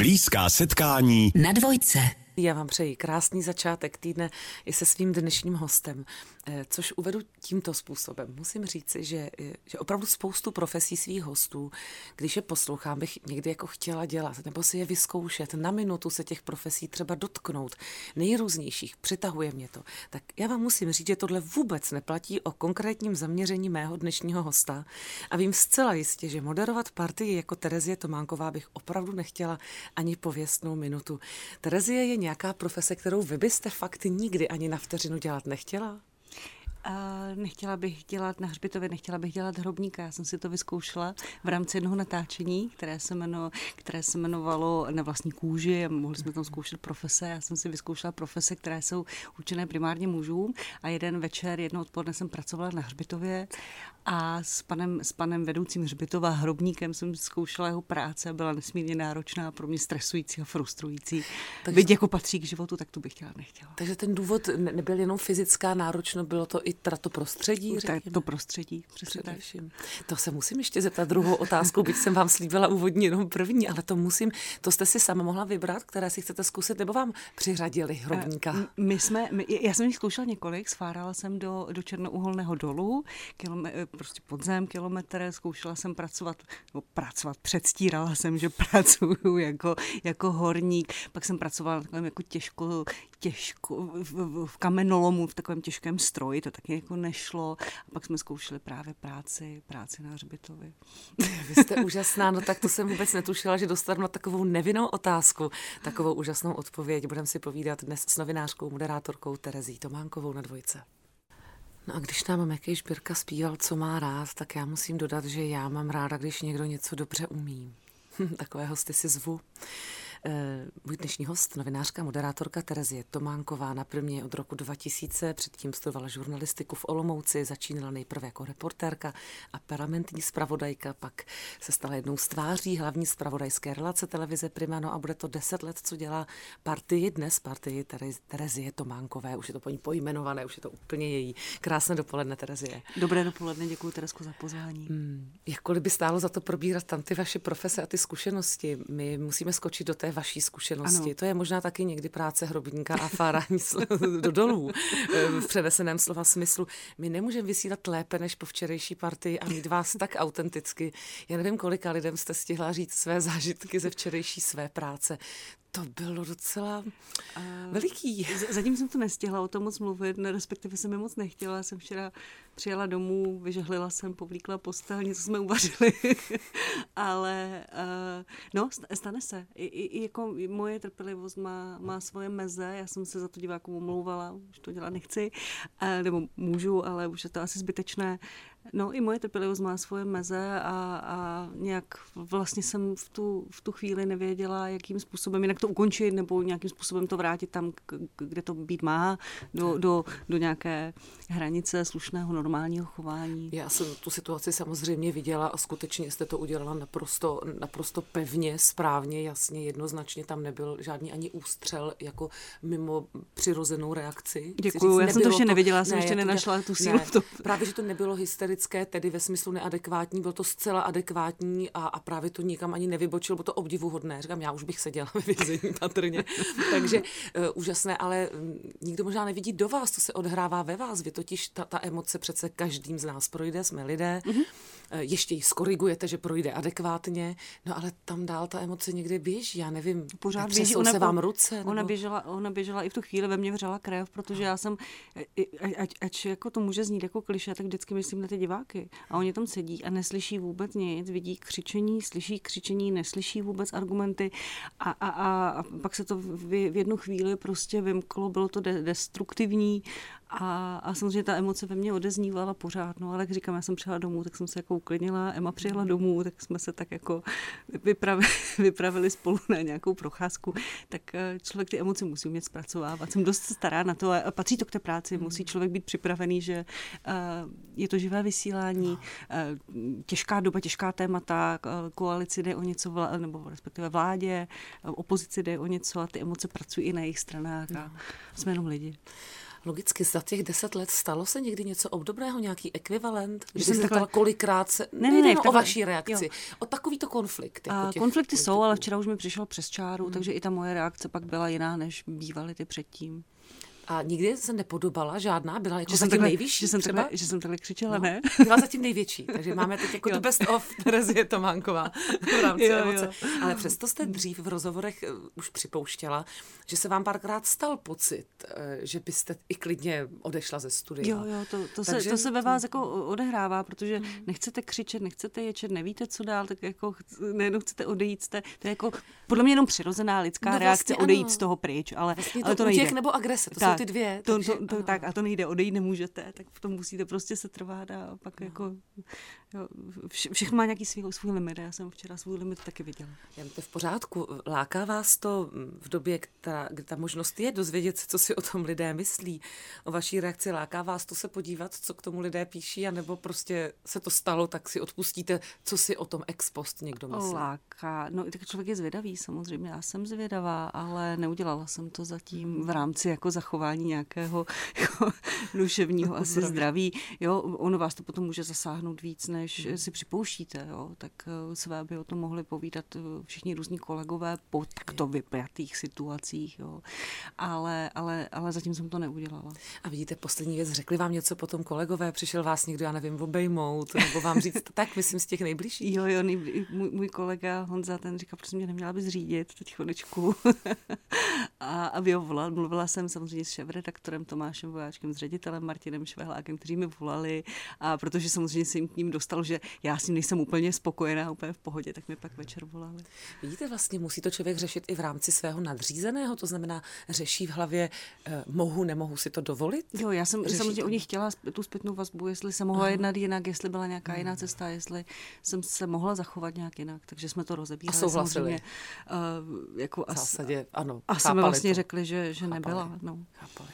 Blízká setkání na dvojce. Já vám přeji krásný začátek týdne i se svým dnešním hostem, což uvedu tímto způsobem. Musím říci, že, eh, že opravdu spoustu profesí svých hostů, když je poslouchám, bych někdy jako chtěla dělat, nebo si je vyzkoušet, na minutu se těch profesí třeba dotknout, nejrůznějších, přitahuje mě to. Tak já vám musím říct, že tohle vůbec neplatí o konkrétním zaměření mého dnešního hosta a vím zcela jistě, že moderovat partii jako Terezie Tománková bych opravdu nechtěla ani pověstnou minutu. Terezie je nějaká profese, kterou vy byste fakt nikdy ani na vteřinu dělat nechtěla? A nechtěla bych dělat na hřbitově, nechtěla bych dělat hrobníka. Já jsem si to vyzkoušela v rámci jednoho natáčení, které se, jmeno, které se jmenovalo Na vlastní kůži. Mohli jsme tam zkoušet profese. Já jsem si vyzkoušela profese, které jsou určené primárně mužům. A jeden večer, jedno odpoledne jsem pracovala na hřbitově a s panem, s panem vedoucím hřbitova, hrobníkem, jsem zkoušela jeho práce a byla nesmírně náročná, pro mě stresující a frustrující. Takže, Byť jako patří k životu, tak to bych chtěla nechtěla. Takže ten důvod nebyl jenom fyzická náročnost, bylo to i to prostředí? Tak to prostředí, přesně tak. To se musím ještě zeptat druhou otázku, byť jsem vám slíbila úvodní jenom první, ale to musím, to jste si sama mohla vybrat, které si chcete zkusit, nebo vám přiřadili hrobníka? Eh, my jsme, my, já jsem jich zkoušela několik, sfárala jsem do, do černouholného dolu, kilome, eh, prostě podzem kilometr, zkoušela jsem pracovat, no pracovat, předstírala jsem, že pracuju jako, jako horník, pak jsem pracovala na takovém jako těžko, těžko v, v kamenolomu, v takovém těžkém stroji, to taky jako nešlo. A pak jsme zkoušeli právě práci, práci na hřbitově. Vy jste úžasná, no tak to jsem vůbec netušila, že dostanu takovou nevinnou otázku, takovou úžasnou odpověď. Budeme si povídat dnes s novinářkou, moderátorkou Terezí Tománkovou na dvojce. No a když nám Mekej Špirka zpíval, co má rád, tak já musím dodat, že já mám ráda, když někdo něco dobře umí. Takové hosty si zvu. Eh, můj dnešní host, novinářka, moderátorka Terezie Tománková, na prvně od roku 2000, předtím studovala žurnalistiku v Olomouci, začínala nejprve jako reportérka a parlamentní zpravodajka, pak se stala jednou z tváří hlavní zpravodajské relace televize Primano a bude to deset let, co dělá partii, dnes partii Terezie Tománkové, už je to po ní pojmenované, už je to úplně její. Krásné dopoledne, Terezie. Dobré dopoledne, děkuji Teresko za pozvání. Hmm, jakkoliv by stálo za to probírat tam ty vaše profese a ty zkušenosti, my musíme skočit do té vaší zkušenosti. Ano. To je možná taky někdy práce hrobníka a fárání do dolů v přeneseném slova smyslu. My nemůžeme vysílat lépe než po včerejší partii a mít vás tak autenticky. Já nevím, kolika lidem jste stihla říct své zážitky ze včerejší své práce. To bylo docela uh, veliký. Zatím jsem to nestihla o tom moc mluvit, respektive jsem mi moc nechtěla. Jsem včera přijela domů, vyžehlila jsem, povlíkla postel, něco jsme uvařili. Ale uh, no, stane se. I, i jako moje trpělivost má, má svoje meze. Já jsem se za to divákům omlouvala, už to dělat nechci, uh, nebo můžu, ale už je to asi zbytečné. No i moje trpělivost má svoje meze a, a nějak vlastně jsem v tu, v tu chvíli nevěděla, jakým způsobem jinak to ukončit nebo nějakým způsobem to vrátit tam, kde to být má, do, do, do nějaké hranice slušného normálního chování. Já jsem tu situaci samozřejmě viděla a skutečně jste to udělala naprosto, naprosto pevně, správně, jasně, jednoznačně. Tam nebyl žádný ani ústřel jako mimo přirozenou reakci. Děkuju, já jsem to ještě neviděla, já jsem ne, ještě nenašla tu sílu. Ne, to... Právě, že to nebylo hysterické, tedy ve smyslu neadekvátní, bylo to zcela adekvátní a, a právě to nikam ani nevybočilo, bylo to obdivuhodné. Říkám, já už bych seděla ve vězení patrně. Takže uh, úžasné, ale nikdo možná nevidí do vás, co se odhrává ve vás. Vy totiž ta, ta emoce přece každým z nás projde, jsme lidé. Mm-hmm. Ještě ji skorigujete, že projde adekvátně, no ale tam dál ta emoce někde běží, já nevím, pořád běží. Ona, se vám ruce? Nebo... Ona, běžela, ona běžela i v tu chvíli, ve mně vřela krev, protože já jsem, ať, ať jako to může znít jako kliše, tak vždycky myslím na ty diváky. A oni tam sedí a neslyší vůbec nic, vidí křičení, slyší křičení, neslyší vůbec argumenty a, a, a, a pak se to v, v jednu chvíli prostě vymklo, bylo to de, destruktivní a, a samozřejmě ta emoce ve mně odeznívala pořád, no ale jak říkám, já jsem přijela domů, tak jsem se jako uklidnila, Emma přijela domů, tak jsme se tak jako vypravili, vypravili spolu na nějakou procházku, tak eh, člověk ty emoce musí umět zpracovávat. Jsem dost stará na to a patří to k té práci, musí člověk být připravený, že uh, je to živé vysílání, uh, těžká doba, těžká témata, koalici jde o něco, nebo respektive vládě, opozici jde o něco a ty emoce pracují i na jejich stranách a jsme jenom lidi. Logicky za těch deset let stalo se někdy něco obdobného, nějaký ekvivalent? Když jsem takhle... kolikrát se... Ne, ne, ne, o vaší reakci, jo. o takovýto konflikt. Jako těch, konflikty těch, jsou, ale včera už mi přišel přes čáru, hmm. takže i ta moje reakce pak byla jiná, než bývaly ty předtím. A nikdy se nepodobala žádná, byla jako že zatím takhle, nejvyšší že jsem, takhle, že jsem takhle křičela, no, ne? Byla zatím největší, takže máme teď jako tu best of Terezie Tománková v rámci jo, emoce. Jo. Ale přesto jste dřív v rozhovorech eh, už připouštěla, že se vám párkrát stal pocit, eh, že byste i klidně odešla ze studia. Jo, jo, to, to, takže, se, to se ve vás jako odehrává, protože hmm. nechcete křičet, nechcete ječet, nevíte, co dál, tak jako nejenom chcete odejít, jste, to je jako podle mě jenom přirozená lidská no, vlastně reakce odejít ano. z toho pryč, ale, vlastně ale to, to nejde. nebo agrese, to tak, ty dvě. To, takže, to, to, tak a to nejde, odejít nemůžete, tak v tom musíte prostě se trvat a pak no. jako Jo, vše, všechno má nějaký svůj, svůj limit. Já jsem včera svůj limit taky viděla. Jen to v pořádku. Láká vás to v době, která, kdy ta možnost je dozvědět se, co si o tom lidé myslí, o vaší reakci. Láká vás to se podívat, co k tomu lidé píší, anebo prostě se to stalo, tak si odpustíte, co si o tom ex post někdo myslí? Láká. No, tak člověk je zvědavý, samozřejmě. Já jsem zvědavá, ale neudělala jsem to zatím v rámci jako zachování nějakého jako duševního asi zdraví. Jo, ono vás to potom může zasáhnout víc, ne než si připouštíte, jo, tak eh, své by o tom mohli povídat eh, všichni různí kolegové po takto vypjatých situacích, jo. Ale, ale, ale zatím jsem to neudělala. A vidíte, poslední věc, řekli vám něco potom kolegové, přišel vás někdo, já nevím, obejmout, nebo vám říct, tak myslím z těch nejbližších. Jo, jo, nejblí, můj, můj kolega Honza, ten říká, prosím mě, neměla bys řídit teď chviličku. a, a ho volal, mluvila jsem samozřejmě s šéf-redaktorem Tomášem Vojáčkem, s ředitelem Martinem Švehlákem, kteří mi volali, a protože samozřejmě se jim k ním dostal dostal, že já si nejsem úplně spokojená, úplně v pohodě, tak mi pak večer volali. Vidíte, vlastně musí to člověk řešit i v rámci svého nadřízeného, to znamená, řeší v hlavě, eh, mohu, nemohu si to dovolit? Jo, já jsem samozřejmě to? o nich chtěla tu zpětnou vazbu, jestli se mohla Aha. jednat jinak, jestli byla nějaká jiná cesta, jestli jsem se mohla zachovat nějak jinak, takže jsme to rozebírali. A souhlasili? Uh, jako v zásadě, ano. A jsme vlastně to. řekli, že, že nebyla. No. Chápali.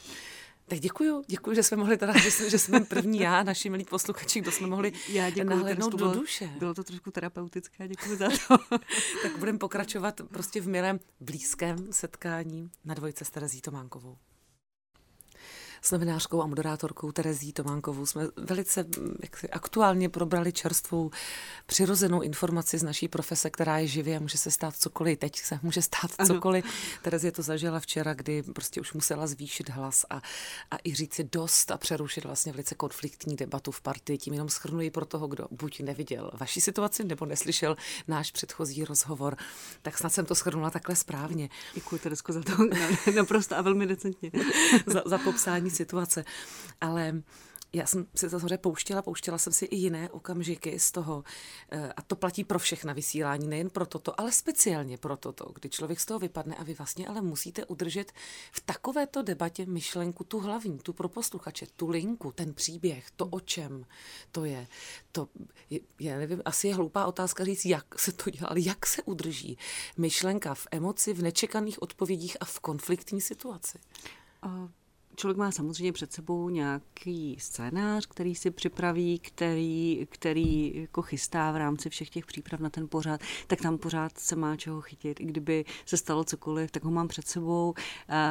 Tak děkuju, děkuju, že jsme mohli teda, že jsme, že jsme první já, naši milí posluchači, kdo jsme mohli já děkuju, nahlédnout do bylo, duše. Bylo to trošku terapeutické, děkuji za to. tak budeme pokračovat prostě v milém blízkém setkání na dvojce s Terezí Tománkovou s novinářkou a moderátorkou Terezí Tománkovou jsme velice jak si, aktuálně probrali čerstvou přirozenou informaci z naší profese, která je živě a může se stát cokoliv. Teď se může stát ano. cokoliv. Terezie to zažila včera, kdy prostě už musela zvýšit hlas a, a i říct si dost a přerušit vlastně velice konfliktní debatu v partii. Tím jenom schrnuji pro toho, kdo buď neviděl vaši situaci nebo neslyšel náš předchozí rozhovor. Tak snad jsem to schrnula takhle správně. Děkuji, Teresko, za to naprosto a velmi decentně. za, za popsání situace. Ale já jsem to samozřejmě pouštěla, pouštěla jsem si i jiné okamžiky z toho. Eh, a to platí pro všechna vysílání, nejen pro toto, ale speciálně pro toto, kdy člověk z toho vypadne a vy vlastně ale musíte udržet v takovéto debatě myšlenku tu hlavní, tu pro posluchače, tu linku, ten příběh, to o čem to je. To je, já nevím, asi je hloupá otázka říct, jak se to dělá, ale jak se udrží myšlenka v emoci, v nečekaných odpovědích a v konfliktní situaci. Uh člověk má samozřejmě před sebou nějaký scénář, který si připraví, který, který jako chystá v rámci všech těch příprav na ten pořád, tak tam pořád se má čeho chytit. I kdyby se stalo cokoliv, tak ho mám před sebou.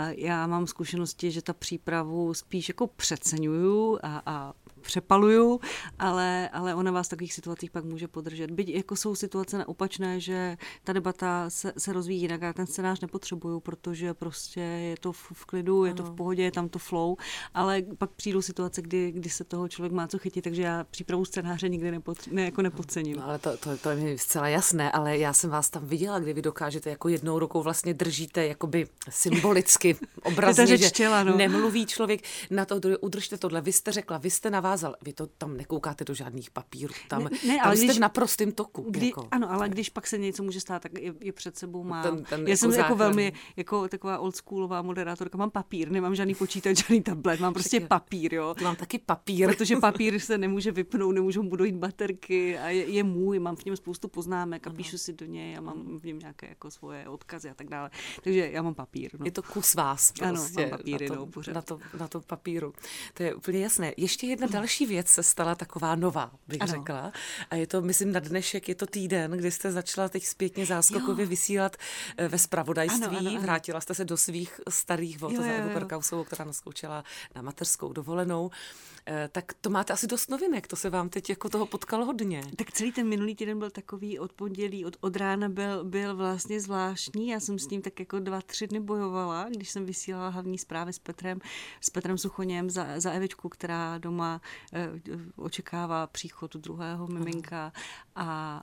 Já mám zkušenosti, že ta přípravu spíš jako přeceňuju a, a přepaluju, ale, ale ona vás v takových situacích pak může podržet. Byť jako jsou situace neopačné, že ta debata se, se rozvíjí jinak, já ten scénář nepotřebuju, protože prostě je to v, v klidu, ano. je to v pohodě, je tam to flow, ale pak přijdou situace, kdy, kdy se toho člověk má co chytit, takže já přípravu scénáře nikdy nepotř- ne, jako nepodcením. No, ale to, to, to je mi zcela jasné, ale já jsem vás tam viděla, kdy vy dokážete jako jednou rukou vlastně držíte jakoby symbolicky, obrazně, že čtěla, no. nemluví člověk na to, udržte tohle, vy jste řekla, vy jste navázal, vy to tam nekoukáte do žádných papírů, tam, ne, ne, tam ale jste když, v naprostém toku. Kdy, jako. Ano, ale když pak se něco může stát, tak je, je před sebou mám. Ten, ten já jako jsem jako velmi jako taková oldschoolová moderátorka, mám papír, nemám žádný počítač, žádný tablet, mám prostě Však papír, jo. Mám taky papír. Protože papír se nemůže vypnout, nemůžou mu dojít baterky a je, je můj, mám v něm spoustu poznámek a ano. píšu si do něj a mám v něm nějaké jako svoje odkazy a tak dále. Takže já mám papír. No. Je to kus vás prostě. Ano, mám papíry, na to, no, Na to, na to papíru. To je úplně jasné. Ještě jedna další další věc se stala taková nová, bych ano. řekla. A je to, myslím, na dnešek, je to týden, kdy jste začala teď zpětně záskokově jo. vysílat eh, ve spravodajství. Ano, ano, ano. Vrátila jste se do svých starých vod za Evu Perkausovou, která naskoučela na mateřskou dovolenou. Eh, tak to máte asi dost novinek, to se vám teď jako toho potkalo hodně. Tak celý ten minulý týden byl takový od pondělí, od, od rána byl, byl vlastně zvláštní. Já jsem s ním tak jako dva, tři dny bojovala, když jsem vysílala hlavní zprávy s Petrem, s Petrem Suchoněm za, za Evičku, která doma očekává příchod druhého miminka. A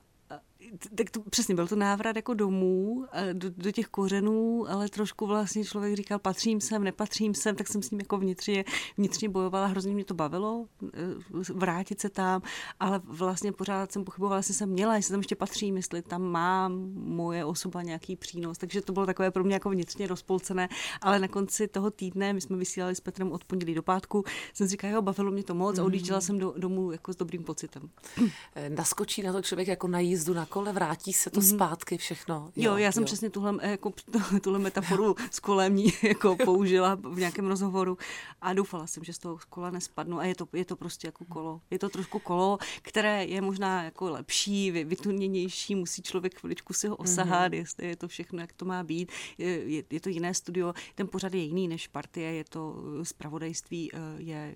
tak to, přesně byl to návrat jako domů, do, do těch kořenů, ale trošku vlastně člověk říkal, patřím sem, nepatřím sem, tak jsem s ním jako vnitřně, vnitřně bojovala, hrozně mě to bavilo eh, vrátit se tam, ale vlastně pořád jsem pochybovala, jestli jsem měla, jestli tam ještě patřím, jestli tam mám moje osoba nějaký přínos, takže to bylo takové pro mě jako vnitřně rozpolcené, ale na konci toho týdne, my jsme vysílali s Petrem od pondělí do pátku, jsem si říkala, jo, bavilo mě to moc a odjížděla mhm. jsem do, domů jako s dobrým pocitem. Eh, naskočí na to člověk jako na jízdu na kole, vrátí se to mm-hmm. zpátky všechno. Jo, jo já jsem jo. přesně tuhle, jako, tuhle metaforu s kolem ní jako použila v nějakém rozhovoru a doufala jsem, že z toho kola nespadnu a je to, je to prostě jako kolo. Je to trošku kolo, které je možná jako lepší, vytuněnější, musí člověk chviličku si ho osahat, mm-hmm. jestli je to všechno, jak to má být. Je, je, je to jiné studio, ten pořad je jiný než partie, je to zpravodajství, eh, je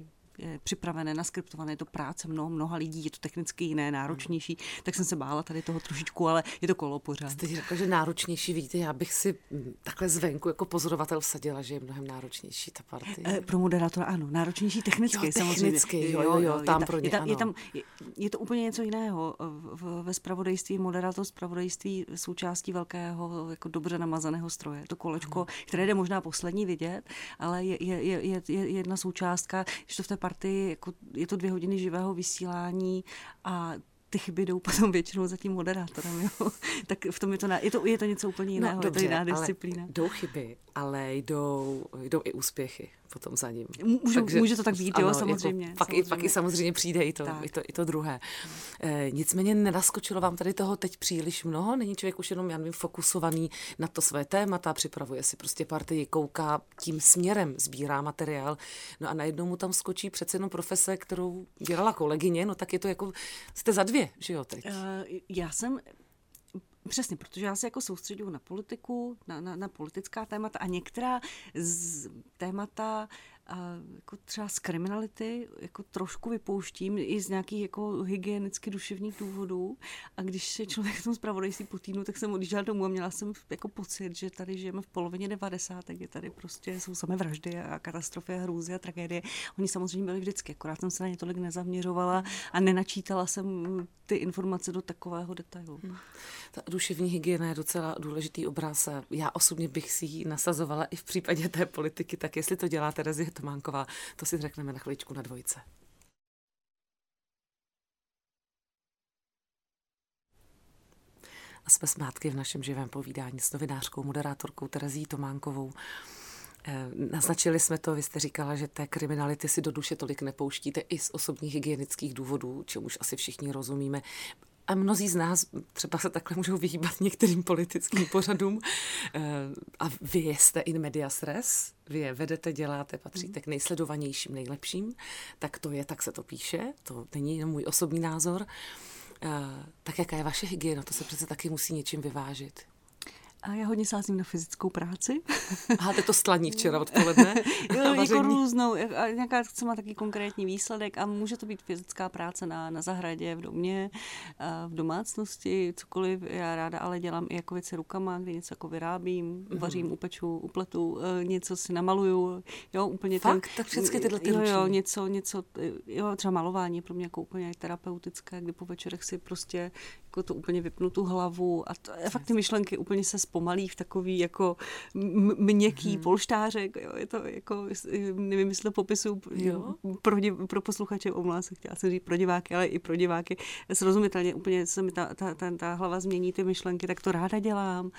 připravené, naskriptované, je to práce mnoho, mnoha lidí, je to technicky jiné, náročnější, tak jsem se bála tady toho trošičku, ale je to kolo pořád. Jste řekla, že náročnější, víte, já bych si takhle zvenku jako pozorovatel vsadila, že je mnohem náročnější ta partie. E, pro moderátora ano, náročnější technicky, jo, technicky Jo, jo, jo, tam je, pro ně, je, tam, je, tam, je, je to úplně něco jiného. V, ve spravodajství, moderátor spravodajství součástí velkého, jako dobře namazaného stroje. To kolečko, ano. které jde možná poslední vidět, ale je, je, je, je, je jedna součástka, když to v té party, jako je to dvě hodiny živého vysílání a ty chyby jdou potom většinou za tím moderátorem, jo. tak v tom je to, je to, je to něco úplně no, jiného, no, dobře, je to jiná disciplína. jdou chyby, ale jdou, jdou i úspěchy potom za ním. Můžu, Takže, může to tak být, ano, jo, samozřejmě. Jako pak, samozřejmě. I, pak i samozřejmě přijde i to, i to, i to druhé. E, nicméně nenaskočilo vám tady toho teď příliš mnoho? Není člověk už jenom, já nevím, fokusovaný na to své témata, připravuje si prostě partii, kouká tím směrem, sbírá materiál, no a najednou mu tam skočí přece jenom profese, kterou dělala kolegyně, no tak je to jako, jste za dvě, že jo, teď? Uh, já jsem Přesně, protože já se jako soustředuju na politiku, na, na, na politická témata a některá z témata jako třeba z kriminality jako trošku vypouštím i z nějakých jako hygienicky duševních důvodů a když se člověk v tom zpravodajství po týdnu, tak jsem odjížděla domů a měla jsem jako pocit, že tady žijeme v polovině 90. tak je tady prostě jsou samé vraždy a katastrofy a hrůzy a tragédie. Oni samozřejmě byli vždycky, akorát jsem se na ně tolik nezaměřovala a nenačítala jsem ty informace do takového detailu. Hmm. Ta duševní hygiena je docela důležitý obraz a já osobně bych si ji nasazovala i v případě té politiky, tak jestli to dělá Terezie Tománková, to si řekneme na chviličku na dvojce. A jsme smátky v našem živém povídání s novinářkou, moderátorkou Terezí Tománkovou. Eh, naznačili jsme to, vy jste říkala, že té kriminality si do duše tolik nepouštíte i z osobních hygienických důvodů, čemuž asi všichni rozumíme. A mnozí z nás třeba se takhle můžou vyhýbat některým politickým pořadům. Eh, a vy jste in medias res, vy je vedete, děláte, patříte k nejsledovanějším, nejlepším. Tak to je, tak se to píše, to není jenom můj osobní názor. Eh, tak jaká je vaše hygiena? To se přece taky musí něčím vyvážit. A já hodně sázím na fyzickou práci. Aha, to stlaní včera odpoledne? jo, jako různou. A nějaká chce má taky konkrétní výsledek a může to být fyzická práce na, na zahradě, v domě, v domácnosti, cokoliv. Já ráda ale dělám i jako věci rukama, kdy něco jako vyrábím, mm-hmm. vařím, upeču, upletu, e, něco si namaluju. Jo, úplně Fakt? Ten, tak všechny tyhle ty jo, jo, něco, něco, jo, třeba malování pro mě jako úplně terapeutické, kdy po večerech si prostě jako to úplně vypnu tu hlavu a to, fakt ty myšlenky úplně se zpomalí v takový jako měkký hmm. polštářek, jo, je to jako, nevím, jestli to popisu jo. Pro, div, pro posluchače, omlouvám se, chtěla jsem říct pro diváky, ale i pro diváky, srozumitelně úplně se mi ta, ta, ta, ta hlava změní ty myšlenky, tak to ráda dělám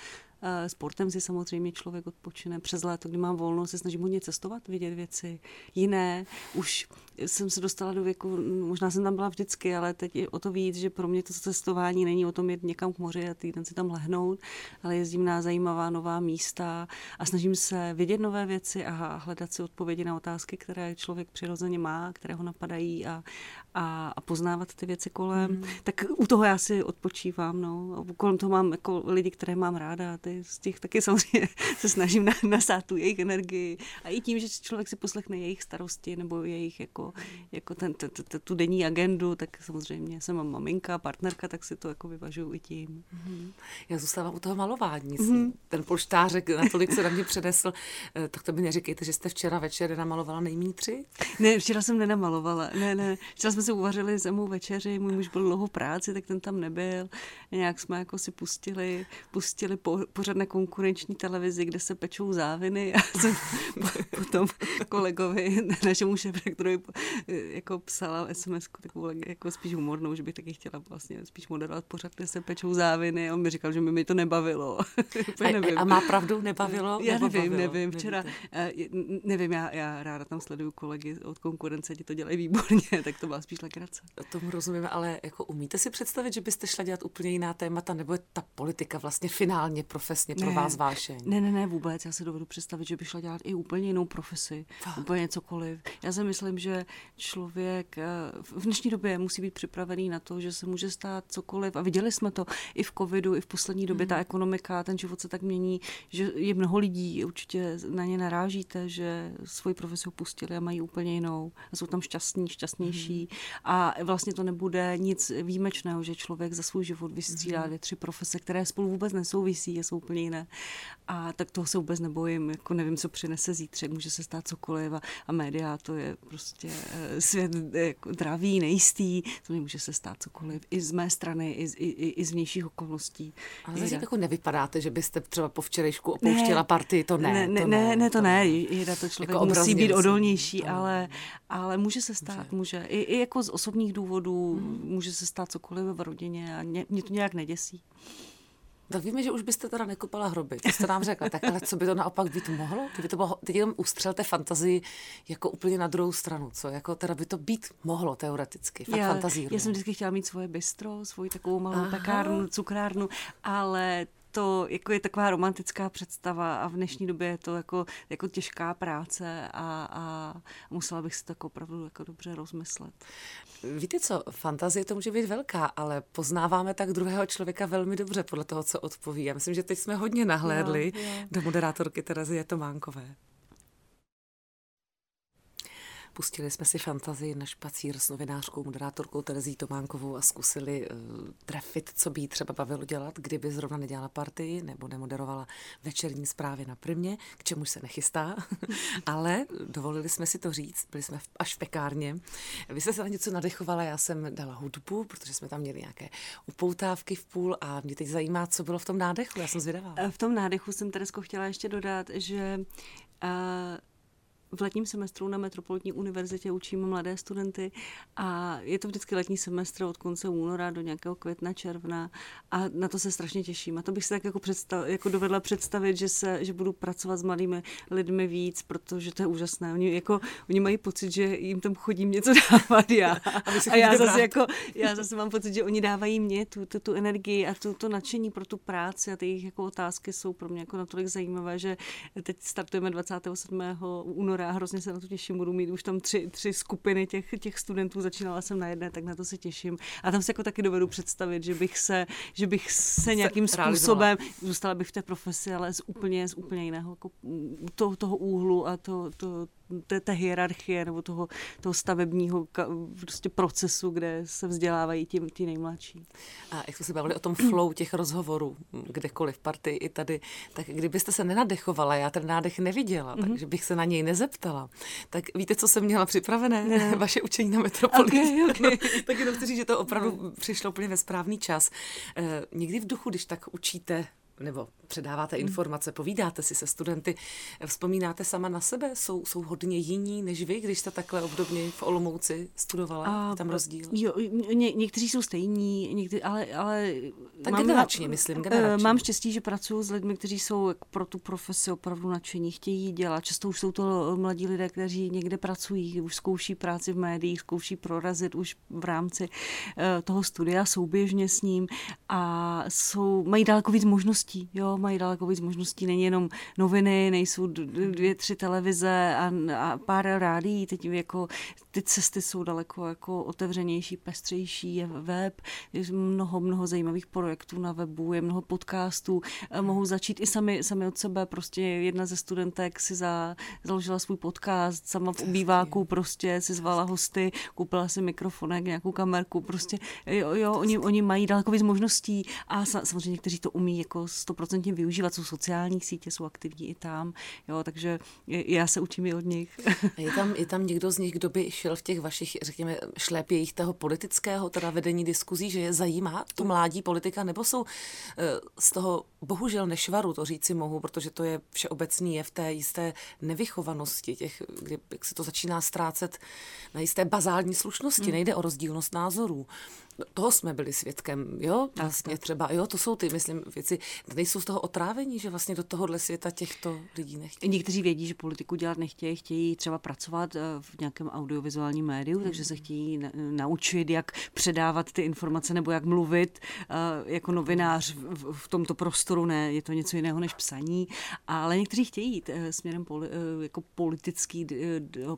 sportem si samozřejmě člověk odpočine. Přes léto, kdy mám volno, se snažím hodně cestovat, vidět věci jiné. Už jsem se dostala do věku, možná jsem tam byla vždycky, ale teď je o to víc, že pro mě to cestování není o tom jít někam k moři a týden si tam lehnout, ale jezdím na zajímavá nová místa a snažím se vidět nové věci a hledat si odpovědi na otázky, které člověk přirozeně má, které ho napadají a, a, a poznávat ty věci kolem. Mm. Tak u toho já si odpočívám, no. Kolem toho mám jako lidi, které mám ráda, ty z těch taky samozřejmě se snažím na, nasát tu jejich energii. A i tím, že člověk si poslechne jejich starosti nebo jejich jako, jako ten, t, t, t, tu denní agendu, tak samozřejmě jsem maminka, partnerka, tak si to jako vyvažuju i tím. Mm. Já zůstávám u toho malování. Mm. Ten polštářek natolik se na mě předesl, eh, tak to mi neříkejte, že jste včera večer namalovala nejméně tři? Ne, včera jsem nenamalovala. Ne, ne. Včera jsme si uvařili zemou večeři, můj muž byl dlouho v práci, tak ten tam nebyl. Nějak jsme jako si pustili, pustili po, pořád na konkurenční televizi, kde se pečou záviny a jsem potom kolegovi, našemu šéfrektorovi jako psala sms takovou jako spíš humornou, že bych taky chtěla vlastně spíš moderovat pořád, kde se pečou záviny a on mi říkal, že mi, mi to nebavilo. a, nevím. a má pravdu, nebavilo? Já nevím, bavilo? nevím. Včera, Nevíte. Eh, nevím, já, já ráda tam sleduju kolegy od konkurence, ti to dělají výborně, tak to byla spíš legrace. Tomu rozumím, ale jako umíte si představit, že byste šla dělat úplně jiná témata, nebo je ta politika vlastně finálně profesně pro ne, vás vášeň? Ne, ne, ne, vůbec. Já si dovedu představit, že by šla dělat i úplně jinou profesi, Fakt. úplně cokoliv. Já si myslím, že člověk eh, v dnešní době musí být připravený na to, že se může stát cokoliv. A viděli jsme to i v covidu, i v poslední době. Mm. Ta ekonomika, ten život se tak mění, že je mnoho lidí, určitě na ně narážíte, že svoji profesi opustili a mají úplně jinou. A jsou tam šťastní, šťastnější. Mm. A vlastně to nebude nic výjimečného, že člověk za svůj život vystřídá mm. dvě, tři profese, které spolu vůbec nesouvisí jsou úplně jiné. A tak toho se vůbec nebojím. Jako nevím, co přinese zítřek, může se stát cokoliv. A, a média to je prostě eh, svět jako dravý, nejistý. To může se stát cokoliv. I z mé strany, i z, i, i z vnějších okolností. Ale zase jako nevypadáte, že byste třeba po včerejšku opouštěla ne, partii, to ne. Ne, ne, to ne, ne, ne to ne. Jeda to člověk jako musí být odolnější, ale, ale může se stát, může. může. I, I jako z osobních důvodů hmm. může se stát cokoliv v rodině a mě, mě to nějak neděsí. Tak víme, že už byste teda nekopala hroby, to jste nám řekla. Tak ale co by to naopak být mohlo? Kdyby to bylo, teď jenom ustřelte fantazii jako úplně na druhou stranu. Co jako teda by to být mohlo teoreticky? Fakt já, já jsem vždycky chtěla mít svoje bistro, svoji takovou malou Aha. pekárnu, cukrárnu, ale to jako je taková romantická představa a v dnešní době je to jako, jako těžká práce a, a musela bych si to jako opravdu jako dobře rozmyslet. Víte co, fantazie to může být velká, ale poznáváme tak druhého člověka velmi dobře podle toho, co odpoví. Já myslím, že teď jsme hodně nahlédli jo, jo. do moderátorky Terezie Tománkové. Pustili jsme si fantazii na špacír s novinářkou, moderátorkou Terezí Tománkovou a zkusili uh, trefit, co by jí třeba bavilo dělat, kdyby zrovna nedělala partii nebo nemoderovala večerní zprávy na primě, k čemu se nechystá. Ale dovolili jsme si to říct, byli jsme v, až v pekárně. Vy jste se na něco nadechovala, já jsem dala hudbu, protože jsme tam měli nějaké upoutávky v půl a mě teď zajímá, co bylo v tom nádechu, já jsem zvědavá. V tom nádechu jsem Teresko chtěla ještě dodat, že uh, v letním semestru na Metropolitní univerzitě učím mladé studenty a je to vždycky letní semestr od konce února do nějakého května, června a na to se strašně těším. A to bych si tak jako, představ, jako dovedla představit, že, se, že budu pracovat s mladými lidmi víc, protože to je úžasné. Oni, jako, oni mají pocit, že jim tam chodím něco dávat já. A, já zase, jako, já zase mám pocit, že oni dávají mě tu, tu, tu energii a tu, to nadšení pro tu práci a ty jejich jako otázky jsou pro mě jako natolik zajímavé, že teď startujeme 27. února a hrozně se na to těším, budu mít už tam tři, tři skupiny těch, těch studentů, začínala jsem na jedné, tak na to se těším. A tam si jako taky dovedu představit, že bych se, že bych se nějakým se způsobem, zůstala bych v té profesi, ale z úplně, z úplně jiného jako toho, toho úhlu a to, to, té, té hierarchie nebo toho, toho stavebního prostě procesu, kde se vzdělávají ti, ti nejmladší. A jak jsme se bavili o tom flow těch rozhovorů, kdekoliv, party i tady, tak kdybyste se nenadechovala, já ten nádech neviděla, mm-hmm. takže bych se na něj nezeptala. Tak víte, co jsem měla připravené? Ne. Vaše učení na metropolitě. Okay, okay. tak jenom chci říct, že to opravdu no. přišlo úplně ve správný čas. E, někdy v duchu, když tak učíte nebo předáváte informace, povídáte si se studenty, vzpomínáte sama na sebe? Jsou, jsou hodně jiní než vy, když jste takhle obdobně v Olomouci studovala? A, tam rozdíl? Jo, ně, někteří jsou stejní, někteří, ale, ale tak mám, generačně, myslím, eh, generačně. Mám štěstí, že pracuji s lidmi, kteří jsou pro tu profesi opravdu nadšení, chtějí dělat. Často už jsou to mladí lidé, kteří někde pracují, už zkouší práci v médiích, zkouší prorazit už v rámci uh, toho studia souběžně s ním a jsou, mají daleko víc možností, jo, mají daleko víc možností, není jenom noviny, nejsou dvě, tři televize a, a pár rádií, teď jako ty cesty jsou daleko jako otevřenější, pestřejší, je web, je mnoho, mnoho zajímavých projektů na webu, je mnoho podcastů, eh, mohou začít i sami, sami od sebe, prostě jedna ze studentek si za, založila svůj podcast, sama v ubýváku prostě si zvala hosty, koupila si mikrofonek, nějakou kamerku, prostě jo, jo oni, oni mají daleko víc možností a samozřejmě někteří to umí jako stoprocentně využívat, jsou sociální sítě, jsou aktivní i tam, jo, takže já se učím i od nich. Je tam, je tam někdo z nich, kdo by šel v těch vašich, řekněme, šlépějích toho politického, teda vedení diskuzí, že je zajímá tu mládí politika, nebo jsou eh, z toho bohužel nešvaru, to říci mohu, protože to je všeobecný, je v té jisté nevychovanosti, těch, kdy jak se to začíná ztrácet na jisté bazální slušnosti, hmm. nejde o rozdílnost názorů toho jsme byli svědkem, jo, vlastně třeba, jo, to jsou ty, myslím, věci, nejsou z toho otrávení, že vlastně do tohohle světa těchto lidí nechtějí. Někteří vědí, že politiku dělat nechtějí, chtějí třeba pracovat eh, v nějakém audiovizuálním médiu, hmm. takže se chtějí naučit, jak předávat ty informace nebo jak mluvit eh, jako novinář v tomto prostoru, ne, je to něco jiného než psaní, ale někteří chtějí jít eh, směrem poli, jako politický,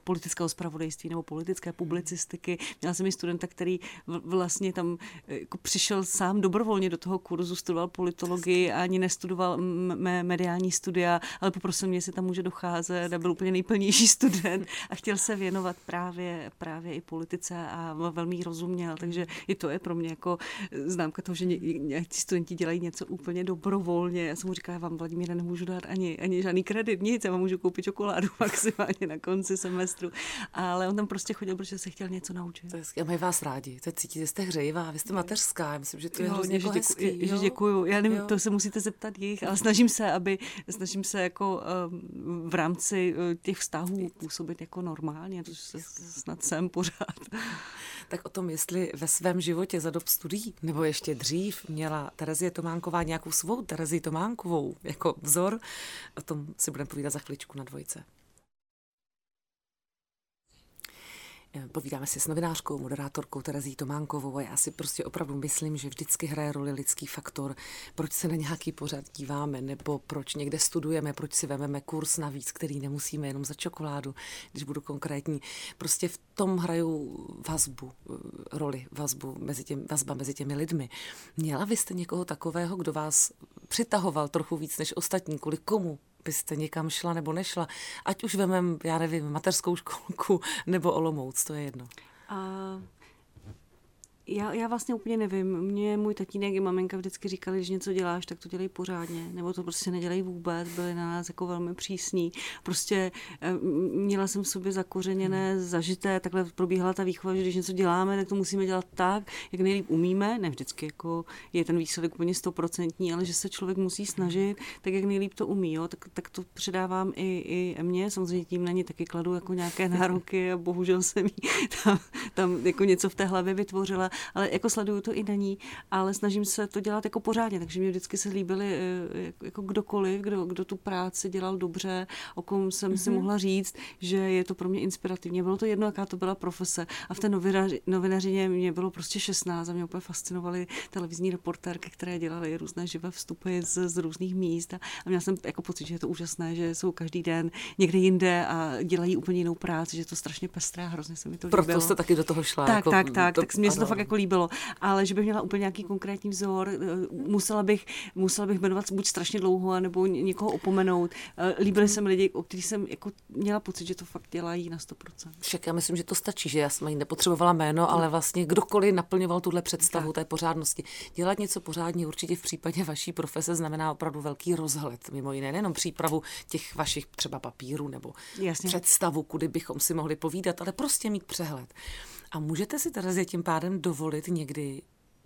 politického spravodajství nebo politické publicistiky. Měla jsem i studenta, který vlastně tam eh, jako přišel sám dobrovolně do toho kurzu, studoval politologii a ani nestudoval mé mediální studia, ale poprosil mě, jestli tam může docházet a byl úplně nejplnější student a chtěl se věnovat právě, právě i politice a velmi rozuměl, takže i to je pro mě jako známka toho, že nějaký studenti dělají něco úplně dobrovolně. Já jsem mu říkala, já vám Vladimíra nemůžu dát ani, ani žádný kredit, nic, já vám můžu koupit čokoládu maximálně na konci semestru. Ale on tam prostě chodil, protože se chtěl něco naučit. Je, mají vás rádi, to cítíte, jste hře hřejivá, vy jste mateřská, myslím, že to je jo, hrozně jako hezký. Děkuji, jo? děkuju, já nevím, jo. to se musíte zeptat jich, ale snažím se, aby, snažím se jako um, v rámci uh, těch vztahů působit jako normálně, to se snad jsem pořád. Tak o tom, jestli ve svém životě za dob studií, nebo ještě dřív, měla Terezie Tománková nějakou svou Terezii Tománkovou jako vzor, o tom si budeme povídat za chviličku na dvojce. Eh, povídáme si s novinářkou, moderátorkou Terezí Tománkovou a já si prostě opravdu myslím, že vždycky hraje roli lidský faktor, proč se na nějaký pořad díváme, nebo proč někde studujeme, proč si vememe kurz navíc, který nemusíme jenom za čokoládu, když budu konkrétní. Prostě v tom hrajou vazbu, eh, roli, vazbu mezi těmi, vazba mezi těmi lidmi. Měla vy jste někoho takového, kdo vás přitahoval trochu víc než ostatní, kvůli komu byste někam šla nebo nešla, ať už vemem, já nevím, mateřskou školku nebo Olomouc, to je jedno. Uh, já, já vlastně úplně nevím. Mě můj tatínek i maminka vždycky říkali, že něco děláš, tak to dělej pořádně, nebo to prostě nedělej vůbec, byli na nás jako velmi přísní. Prostě eh, měla jsem v sobě zakořeněné, hmm. zažité, takhle probíhala ta výchova, že když něco děláme, tak to musíme dělat tak, jak nejlíp umíme. Ne vždycky jako je ten výsledek úplně stoprocentní, ale že se člověk musí snažit, tak jak nejlíp to umí. Jo? Tak, tak to předávám i, i mě. Samozřejmě tím na ně taky kladu jako nějaké nároky a bohužel jsem jí tam, tam jako něco v té hlavě vytvořila ale jako sleduju to i na ní, ale snažím se to dělat jako pořádně, takže mě vždycky se líbily eh, jako kdokoliv, kdo, kdo tu práci dělal dobře, o kom jsem mm-hmm. si mhm. mohla říct, že je to pro mě inspirativní. Bylo to jedno, jaká to byla profese. A v té novinaři, novinařině mě bylo prostě 16 a mě úplně fascinovaly televizní reportérky, které dělaly různé živé vstupy z, z různých míst. A, a měla jsem jako pocit, že je to úžasné, že jsou každý den někde jinde a dělají úplně jinou práci, že je to strašně pestré a hrozně se mi to líbilo. Proto jste taky do toho šla. Tak, jako, tak, tak, to, tak mě se to fakt jako líbilo, ale že bych měla úplně nějaký konkrétní vzor, eh, musela bych, musela bych jmenovat buď strašně dlouho, nebo někoho opomenout. Eh, líbily se mi lidi, o kterých jsem jako měla pocit, že to fakt dělají na 100%. Však já myslím, že to stačí, že já jsem jí nepotřebovala jméno, ale vlastně kdokoliv naplňoval tuhle představu tak. té pořádnosti. Dělat něco pořádně určitě v případě vaší profese znamená opravdu velký rozhled, mimo jiné, nejenom přípravu těch vašich třeba papírů nebo Jasně. představu, kudy bychom si mohli povídat, ale prostě mít přehled. A můžete si Terezie tím pádem dovolit někdy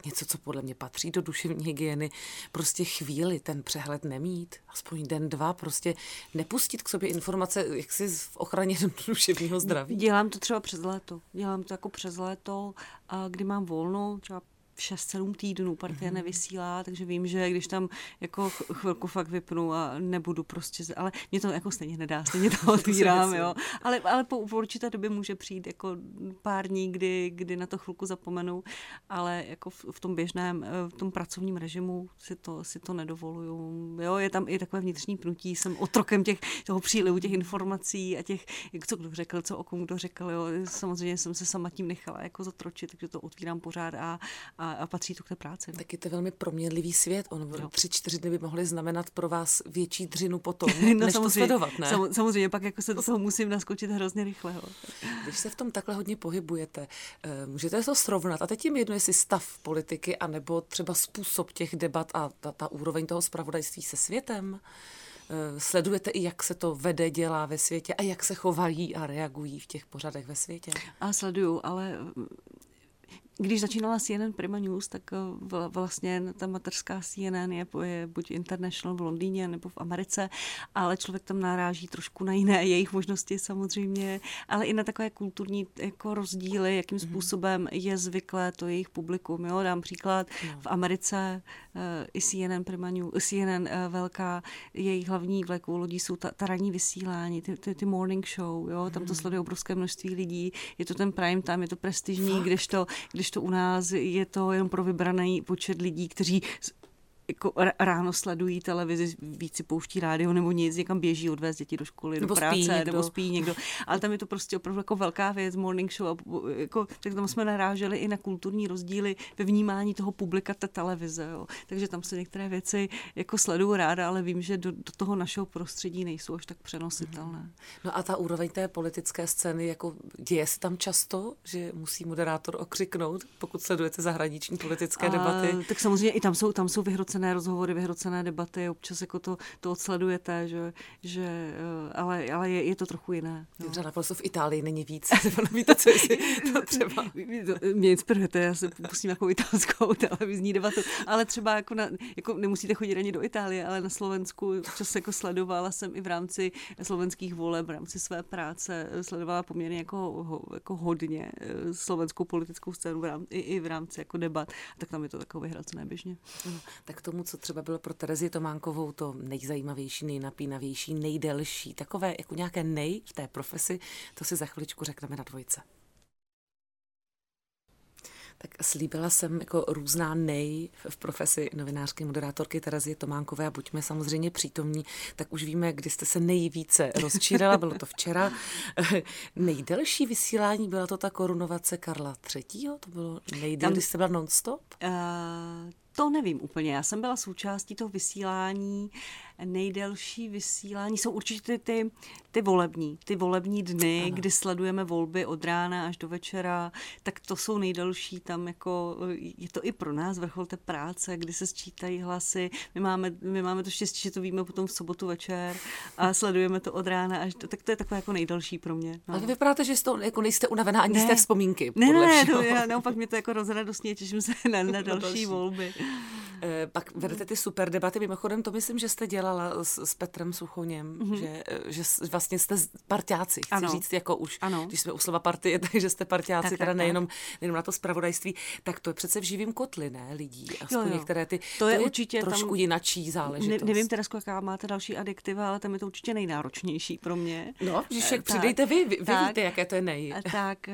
něco, co podle mě patří do duševní hygieny, prostě chvíli ten přehled nemít, aspoň den, dva, prostě nepustit k sobě informace, jak si v ochraně duševního zdraví. Dělám to třeba přes léto. Dělám to jako přes léto, kdy mám volno, třeba 6-7 týdnů partie mm-hmm. nevysílá, takže vím, že když tam jako chvilku fakt vypnu a nebudu prostě, ale mě to jako stejně nedá, stejně to otvírám, jo. Ale, ale po, po určité době může přijít jako pár dní, kdy, kdy na to chvilku zapomenu, ale jako v, v tom běžném, eh, v tom pracovním režimu si to, si to nedovoluju. Jo, je tam i takové vnitřní pnutí, jsem otrokem těch, toho přílivu těch informací a těch, jak co kdo řekl, co o kom kdo řekl, jo. Samozřejmě jsem se sama tím nechala jako zatročit, takže to otvírám pořád a, a a, a patří to k té práci. Tak je to velmi proměnlivý svět. On no. tři, čtyři dny by mohly znamenat pro vás větší dřinu potom, no, než to sledovat, ne? Sam, samozřejmě, pak jako se do toho musím naskočit hrozně rychle. Jo. Když se v tom takhle hodně pohybujete, eh, můžete to srovnat? A teď tím jedno, jestli stav politiky, anebo třeba způsob těch debat a ta, ta úroveň toho spravodajství se světem? Eh, sledujete i, jak se to vede, dělá ve světě a jak se chovají a reagují v těch pořadech ve světě? A sleduju, ale když začínala CNN Prima News, tak eh, vlastně ta materská CNN je, je buď international v Londýně nebo v Americe, ale člověk tam naráží trošku na jiné jejich možnosti samozřejmě, ale i na takové kulturní jako rozdíly, jakým mhm. způsobem je zvyklé to jejich publikum. Jo? Dám příklad, v Americe uh, i CNN Prima News, CNN uh, velká, jejich hlavní vlekou lodí jsou ta, ta ranní vysílání, ty, ty, ty morning show, jo? tam to mhm. sleduje obrovské množství lidí, je to ten prime time, je to prestižní, když to, když když to u nás je to jenom pro vybraný počet lidí, kteří jako ráno sledují televizi, víc si pouští rádio nebo nic, někam běží odvést děti do školy, nebo do práce, spí nebo spí někdo. Ale tam je to prostě opravdu jako velká věc, morning show. A jako, tak tam jsme naráželi i na kulturní rozdíly ve vnímání toho publika té televize. Jo. Takže tam se některé věci jako sleduju ráda, ale vím, že do, do toho našeho prostředí nejsou až tak přenositelné. No a ta úroveň té politické scény, jako děje se tam často, že musí moderátor okřiknout, pokud sledujete zahraniční politické debaty? A, tak samozřejmě i tam jsou, tam jsou vyhrocené vyhrocené rozhovory, vyhrocené debaty, občas jako to, to odsledujete, že, že eh, ale, ale je, je to trochu jiné. No. Dobře, naprosto v Itálii není víc. Víte, co jestli to třeba... Mě inspirujete, já se pustím jako italskou televizní debatu, ale třeba jako, na, jako nemusíte chodit ani do Itálie, ale na Slovensku čas jako sledovala jsem i v rámci slovenských voleb, v rámci své práce, sledovala poměrně jako, jako hodně eh, slovenskou politickou scénu v rámci, i, i v rámci jako debat, tak tam je to takové vyhracené běžně. No, tak tomu, co třeba bylo pro Terezi Tománkovou to nejzajímavější, nejnapínavější, nejdelší, takové jako nějaké nej v té profesi, to si za chviličku řekneme na dvojce. Tak slíbila jsem jako různá nej v profesi novinářské moderátorky Terezie Tománkové a buďme samozřejmě přítomní, tak už víme, kdy jste se nejvíce rozčírala, bylo to včera. Nejdelší vysílání byla to ta korunovace Karla III. To bylo nejdél, když jste byla non-stop? Uh, to nevím úplně. Já jsem byla součástí toho vysílání nejdelší vysílání jsou určitě ty, ty volební, ty volební dny, ano. kdy sledujeme volby od rána až do večera, tak to jsou nejdelší tam jako, je to i pro nás vrchol té práce, kdy se sčítají hlasy, my máme, my máme to štěstí, že to víme potom v sobotu večer a sledujeme to od rána až do, tak to je takové jako nejdelší pro mě. No. Ale vypadáte, že jste, jako nejste unavená ani ne. z té vzpomínky. Ne, ne, ne, to, já, naopak mě to jako rozradostně, těším se na, na další volby. Eh, pak vedete ty super debaty, mimochodem to myslím, že jste dělala s, s Petrem Suchoněm, mm-hmm. že, eh, že vlastně jste parťáci, chci ano. říct, jako už, ano. když jsme u slova partie, takže jste parťáci, tak, teda tak, nejenom, nejenom na to spravodajství, tak to je přece v živým kotli, ne, lidí, aspoň jo, jo. některé ty, to, to je, je určitě trošku tam, jinačí záležitost. Ne, nevím teda, jaká máte další adiktiva, ale tam je to určitě nejnáročnější pro mě. No, když e, přidejte vy, vy, vy tak, víte, jaké to je nej. Tak,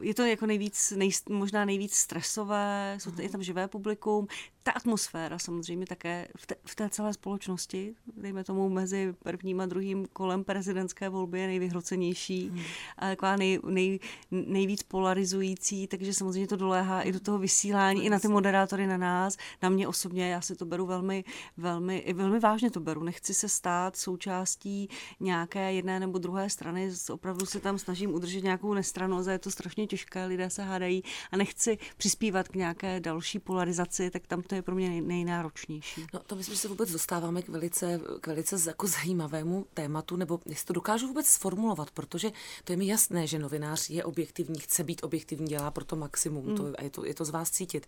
je to jako nejvíc, nej, možná nejvíc stresové, jsou, je tam živé publikum, ta atmosféra samozřejmě také v té, v té celé společnosti, dejme tomu mezi prvním a druhým kolem prezidentské volby je nejvyhrocenější, hmm. a taková nej, nej, nejvíc polarizující, takže samozřejmě to doléhá i do toho vysílání, i na ty moderátory na nás, na mě osobně, já si to beru velmi, velmi, velmi vážně to beru, nechci se stát součástí nějaké jedné nebo druhé strany, opravdu se tam snažím udržet nějakou nestranost a je to strašně těžké, lidé se hádají a nechci přispívat k nějaké další polarizaci, tak tam to je pro mě nej, nejnáročnější. No to myslím, že se vůbec dostáváme k velice, k velice jako zajímavému tématu, nebo jestli to dokážu vůbec sformulovat, protože to je mi jasné, že novinář je objektivní, chce být objektivní, dělá pro to maximum, mm. to, a je to, je to z vás cítit.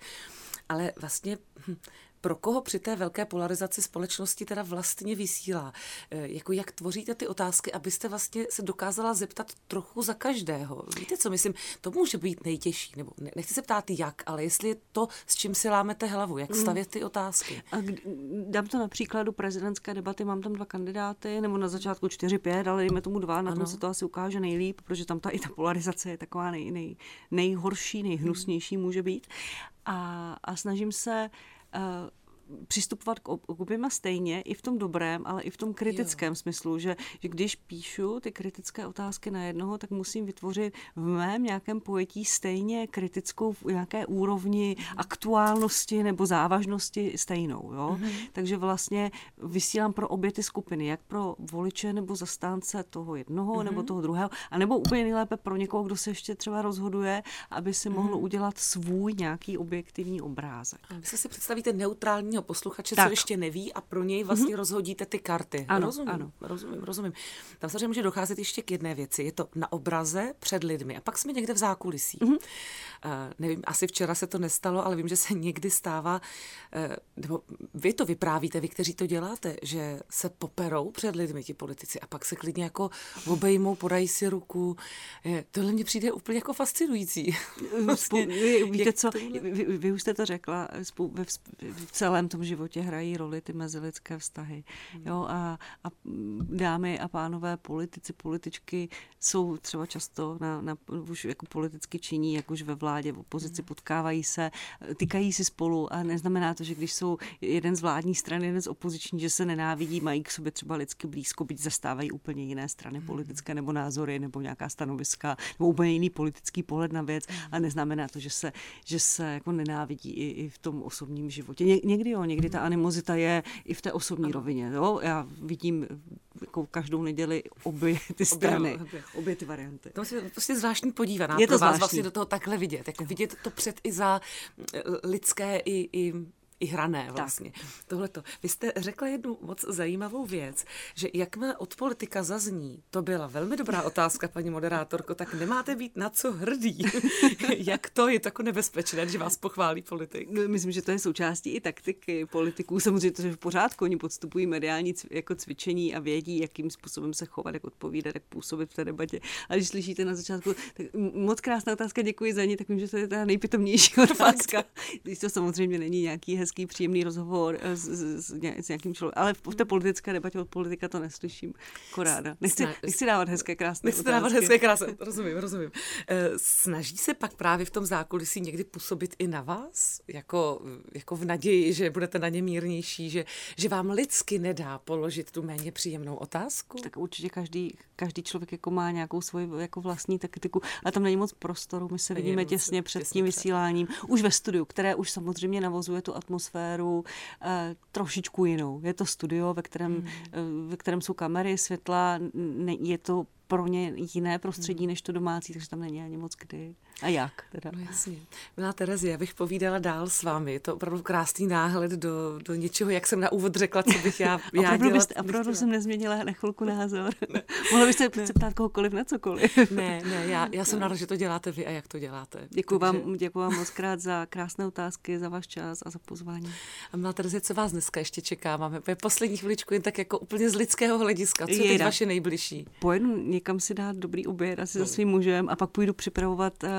Ale vlastně hm, pro koho při té velké polarizaci společnosti teda vlastně vysílá? E, jako jak tvoříte ty otázky, abyste vlastně se dokázala zeptat trochu za každého? Víte, co myslím? To může být nejtěžší, nebo nechci se ptát jak, ale jestli je to, s čím si lámete hlavu, jak hmm. stavět ty otázky. A dám to na příkladu prezidentské debaty, mám tam dva kandidáty, nebo na začátku čtyři, pět, ale dejme tomu dva, na tom se to asi ukáže nejlíp, protože tam ta i ta polarizace je taková nej, nej, nejhorší, nejhnusnější může být. A, a snažím se uh, 呃 přistupovat k, k oběma stejně, i v tom dobrém, ale i v tom kritickém jo. smyslu, že, že když píšu ty kritické otázky na jednoho, tak musím vytvořit v mém nějakém pojetí stejně kritickou v nějaké úrovni mm. aktuálnosti nebo závažnosti stejnou. Jo? Mm. Takže vlastně vysílám pro obě ty skupiny, jak pro voliče nebo zastánce toho jednoho mm. nebo toho druhého, a nebo úplně nejlépe pro někoho, kdo se ještě třeba rozhoduje, aby si mm. mohl udělat svůj nějaký objektivní obrázek. Vy si představíte neutrální prvního posluchače, tak. co ještě neví a pro něj vlastně mm-hmm. rozhodíte ty karty. Ano, rozumím, ano. rozumím, rozumím. Tam samozřejmě může docházet ještě k jedné věci. Je to na obraze před lidmi a pak jsme někde v zákulisí. Mm-hmm. Uh, nevím, asi včera se to nestalo, ale vím, že se někdy stává, uh, nebo vy to vyprávíte, vy, kteří to děláte, že se poperou před lidmi ti politici a pak se klidně jako obejmou, podají si ruku. Je, tohle mě přijde úplně jako fascinující. vlastně, Víte co, vy, vy už jste to řekla, ve, v celém tom životě hrají roli ty mezilidské vztahy. Hmm. Jo, a, a dámy a pánové, politici, političky jsou třeba často na, na, už jako politicky činí, jak už ve vládě, v opozici, hmm. potkávají se, tykají si spolu a neznamená to, že když jsou jeden z vládní strany, jeden z opoziční, že se nenávidí, mají k sobě třeba lidsky blízko, byť zastávají úplně jiné strany hmm. politické nebo názory nebo nějaká stanoviska nebo úplně jiný politický pohled na věc a neznamená to, že se, že se jako nenávidí i, i v tom osobním životě. Ně, někdy jo, někdy ta animozita je i v té osobní rovině. Jo? Já vidím jako každou neděli obě ty strany, obě, obě. obě ty varianty. To je prostě zvláštní podívaná je to pro vás zvláštní. vlastně do toho takhle vidět. Jako vidět to před i za eh, lidské i, i i hrané vlastně. Tohleto. Vy jste řekla jednu moc zajímavou věc, že jakmile od politika zazní, to byla velmi dobrá otázka, paní moderátorko, tak nemáte být na co hrdý. Jak to je tako nebezpečné, že vás pochválí politik? No, myslím, že to je součástí i taktiky politiků. Samozřejmě to je v pořádku, oni podstupují mediální jako cvičení a vědí, jakým způsobem se chovat, jak odpovídat, jak působit v té debatě. A když slyšíte na začátku, tak moc krásná otázka, děkuji za ní, tak vím, že to je ta nejpitomnější otázka. Když to samozřejmě není nějaký hezký, příjemný rozhovor s, s, s nějakým člověkem. Ale v té politické debatě od politika to neslyším koráda. Nechci, nechci dávat hezké, krásné Nechci otázky. dávat hezké, krásné, rozumím, rozumím. Eh, snaží se pak právě v tom zákulisí někdy působit i na vás? Jako, jako v naději, že budete na ně mírnější, že, že vám lidsky nedá položit tu méně příjemnou otázku? Tak určitě každý, každý člověk jako má nějakou svoji jako vlastní taktiku, ale tam není moc prostoru. My se vidíme těsně před tím vysíláním, už ve studiu, které už samozřejmě navozuje tu atmosféru atmosféru eh, trošičku jinou. Je to studio, ve kterém, hmm. Eh, ve kterém jsou kamery, světla, je to pro ně jiné prostředí hmm. než to domácí, takže tam není ani moc kdy. A jak teda? No jasně. Milá Terezi, já bych povídala dál s vámi. Je to opravdu krásný náhled do, do něčeho, jak jsem na úvod řekla, co bych já, já opravdu dělat. Byste, opravdu jsem nezměnila na chvilku názor. Mohla byste se ptát kohokoliv na cokoliv. ne, ne, já, já jsem ráda, že to děláte vy a jak to děláte. Děkuji Takže... vám, děkuji vám moc krát za krásné otázky, za váš čas a za pozvání. A milá Terezi, co vás dneska ještě čeká? Máme poslední chviličku jen tak jako úplně z lidského hlediska. Co je vaše nejbližší? Pojedu někam si dát dobrý oběd asi no. se svým mužem a pak půjdu připravovat uh,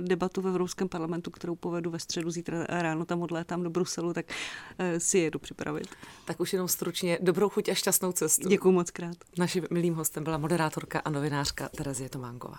debatu ve Evropském parlamentu, kterou povedu ve středu zítra ráno tam odlétám do Bruselu, tak uh, si jedu připravit. Tak už jenom stručně dobrou chuť a šťastnou cestu. Děkuji moc krát. Naším milým hostem byla moderátorka a novinářka Terezie Tománková.